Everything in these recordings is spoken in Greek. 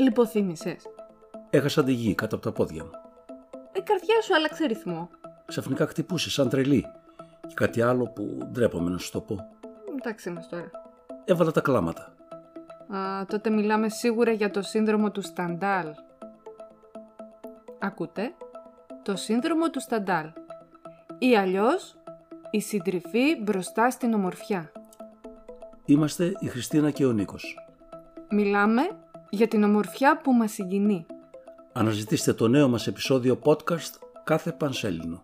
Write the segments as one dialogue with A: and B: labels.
A: Λιποθύμησες.
B: Έχασα τη γη κάτω από τα πόδια μου.
A: Η καρδιά σου άλλαξε ρυθμό.
B: Ξαφνικά χτυπούσες σαν τρελή. Και κάτι άλλο που ντρέπομαι να σου το πω.
A: Εντάξει μας τώρα.
B: Έβαλα τα κλάματα.
A: Α, τότε μιλάμε σίγουρα για το σύνδρομο του Σταντάλ. Ακούτε; Το σύνδρομο του Σταντάλ. Ή αλλιώς η συντριβή μπροστά στην ομορφιά.
B: Είμαστε η Χριστίνα και ο Νίκος.
A: Μιλάμε για την ομορφιά που μας συγκινεί.
B: Αναζητήστε το νέο μας επεισόδιο podcast κάθε Πανσέλινο.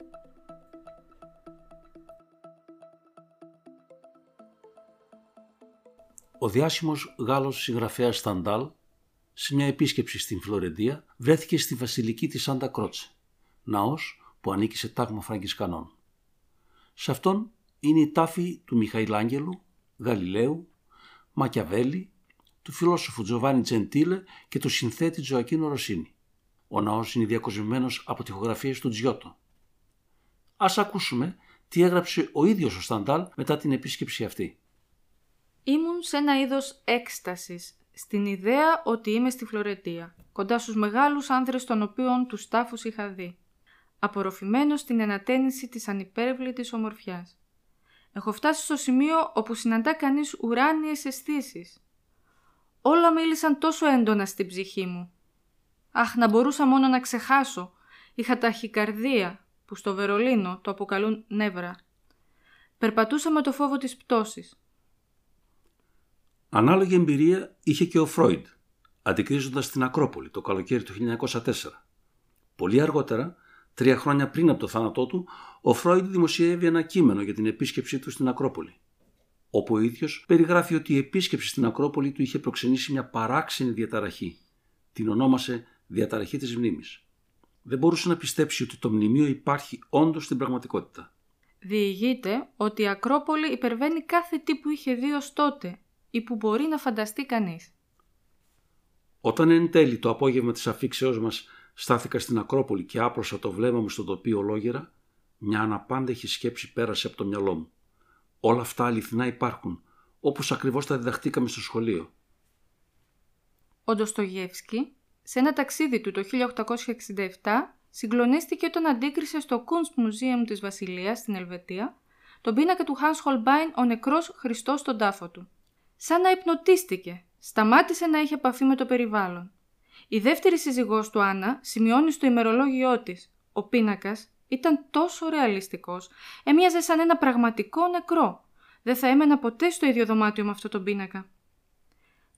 B: Ο διάσημος Γάλλος συγγραφέας Σταντάλ, σε μια επίσκεψη στην Φλωρεντία, βρέθηκε στη βασιλική της Σάντα Κρότσε, ναός που ανήκει σε τάγμα Φραγκισκανών. Σε αυτόν είναι η τάφη του Μιχαηλ Γαλιλαίου, Μακιαβέλη, του φιλόσοφου Τζοβάνι Τζεντήλε και του συνθέτη Τζοακίνο Ρωσίνη. Ο ναός είναι διακοσμημένος από τυχογραφίες του Τζιώτο. Ας ακούσουμε τι έγραψε ο ίδιος ο Σταντάλ μετά την επίσκεψη αυτή.
A: Ήμουν σε ένα είδος έκστασης, στην ιδέα ότι είμαι στη Φλωρετία, κοντά στους μεγάλους άνδρες των οποίων τους τάφους είχα δει, απορροφημένος στην ενατένιση της ανυπέρβλητης ομορφιάς. Έχω φτάσει στο σημείο όπου συναντά κανείς ουράνιες αισθήσεις. Όλα μίλησαν τόσο έντονα στην ψυχή μου. Αχ, να μπορούσα μόνο να ξεχάσω. Είχα ταχυκαρδία, που στο Βερολίνο το αποκαλούν νεύρα. Περπατούσα με το φόβο της πτώσης.
B: Ανάλογη εμπειρία είχε και ο Φρόιντ, αντικρίζοντας την Ακρόπολη το καλοκαίρι του 1904. Πολύ αργότερα, τρία χρόνια πριν από το θάνατό του, ο Φρόιντ δημοσιεύει ένα κείμενο για την επίσκεψή του στην Ακρόπολη. Όπου ο ίδιος περιγράφει ότι η επίσκεψη στην Ακρόπολη του είχε προξενήσει μια παράξενη διαταραχή. Την ονόμασε διαταραχή της μνήμης. Δεν μπορούσε να πιστέψει ότι το μνημείο υπάρχει όντως στην πραγματικότητα.
A: Διηγείται ότι η Ακρόπολη υπερβαίνει κάθε τι που είχε δει ως τότε ή που μπορεί να φανταστεί κανείς.
B: Όταν εν τέλει το απόγευμα της αφήξεώς μας στάθηκα στην Ακρόπολη και άπλωσα το βλέμμα μου στον τοπίο ολόγερα, μια αναπάντεχη σκέψη πέρασε από το μυαλό μου. Όλα αυτά αληθινά υπάρχουν, όπως ακριβώς τα διδαχτήκαμε στο σχολείο.
A: Ο Ντοστογεύσκη, σε ένα ταξίδι του το 1867, συγκλονίστηκε όταν αντίκρισε στο Kunstmuseum της Βασιλείας στην Ελβετία τον πίνακα του Hans Holbein «Ο νεκρός Χριστός στον τάφο του». Σαν να υπνοτίστηκε, σταμάτησε να έχει επαφή με το περιβάλλον. Η δεύτερη σύζυγός του Άννα σημειώνει στο ημερολόγιό της «Ο πίνακας ήταν τόσο ρεαλιστικός. Έμοιαζε σαν ένα πραγματικό νεκρό. Δεν θα έμενα ποτέ στο ίδιο δωμάτιο με αυτό τον πίνακα.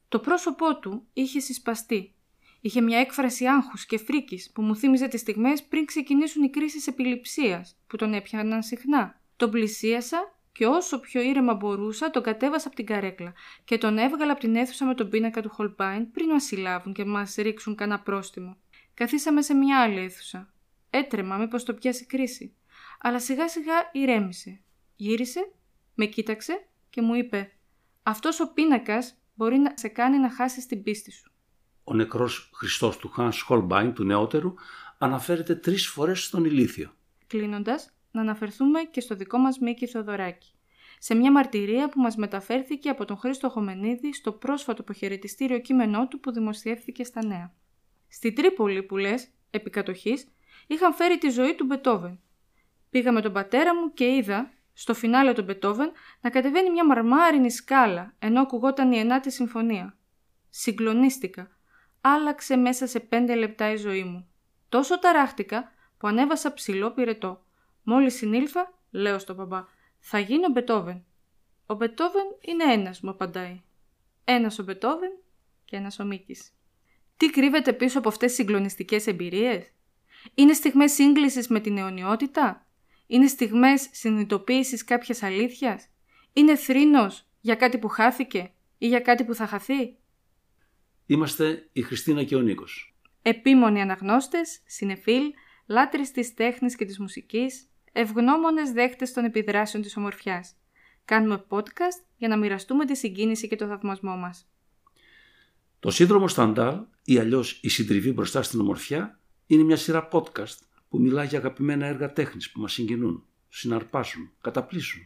A: Το πρόσωπό του είχε συσπαστεί. Είχε μια έκφραση άγχους και φρίκης που μου θύμιζε τις στιγμές πριν ξεκινήσουν οι κρίσεις επιληψίας που τον έπιαναν συχνά. Τον πλησίασα και όσο πιο ήρεμα μπορούσα τον κατέβασα από την καρέκλα και τον έβγαλα από την αίθουσα με τον πίνακα του Χολπάιν πριν μα συλλάβουν και μας ρίξουν κανένα πρόστιμο. Καθίσαμε σε μια άλλη αίθουσα. Έτρεμα μήπως το πιάσει κρίση. Αλλά σιγά σιγά ηρέμησε. Γύρισε, με κοίταξε και μου είπε «Αυτός ο πίνακας μπορεί να σε κάνει να χάσεις την πίστη σου».
B: Ο νεκρός Χριστός του Hans Holbein του νεότερου αναφέρεται τρεις φορές στον ηλίθιο.
A: Κλείνοντας, να αναφερθούμε και στο δικό μας Μίκη Θοδωράκη. Σε μια μαρτυρία που μας μεταφέρθηκε από τον Χρήστο Χομενίδη στο πρόσφατο αποχαιρετιστήριο κείμενό του που δημοσιεύθηκε στα νέα. Στη Τρίπολη που λες, επικατοχής, είχαν φέρει τη ζωή του Μπετόβεν. Πήγα με τον πατέρα μου και είδα, στο φινάλε του Μπετόβεν, να κατεβαίνει μια μαρμάρινη σκάλα, ενώ ακουγόταν η ενάτη συμφωνία. Συγκλονίστηκα. Άλλαξε μέσα σε πέντε λεπτά η ζωή μου. Τόσο ταράχτηκα που ανέβασα ψηλό πυρετό. Μόλις συνήλθα, λέω στον μπαμπά, θα γίνω Μπετόβεν. Ο Μπετόβεν είναι ένας, μου απαντάει. Ένας ο Μπετόβεν και ένας ο Μίκης. Τι κρύβεται πίσω από αυτές τι συγκλονιστικές εμπειρίες, είναι στιγμές σύγκλησης με την αιωνιότητα; Είναι στιγμές συνειδητοποίησης κάποιας αλήθειας; Είναι θρήνος για κάτι που χάθηκε ή για κάτι που θα χαθεί;
B: Είμαστε η Χριστίνα και ο Νίκος.
A: Επίμονοι αναγνώστες, συνεφίλ, λάτρεις της τέχνης και της μουσικής, ευγνώμονες δέχτες των επιδράσεων της ομορφιάς. Κάνουμε podcast για να μοιραστούμε τη συγκίνηση και το θαυμασμό μας.
B: Το σύνδρομο Σταντάλ ή αλλιώς η συντριβή μπροστά στην ομορφιά είναι μια σειρά podcast που μιλά για αγαπημένα έργα τέχνης που μας συγκινούν, συναρπάσουν, καταπλήσουν.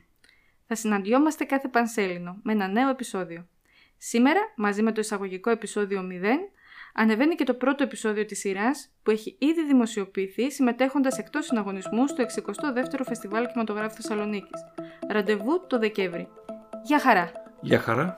A: Θα συναντιόμαστε κάθε Πανσέλινο με ένα νέο επεισόδιο. Σήμερα, μαζί με το εισαγωγικό επεισόδιο 0, ανεβαίνει και το πρώτο επεισόδιο της σειράς που έχει ήδη δημοσιοποιηθεί συμμετέχοντας εκτός συναγωνισμού στο 62ο Φεστιβάλ Κινηματογράφου Θεσσαλονίκης. Ραντεβού το Δεκέμβρη. Γεια χαρά!
B: Γεια χαρά!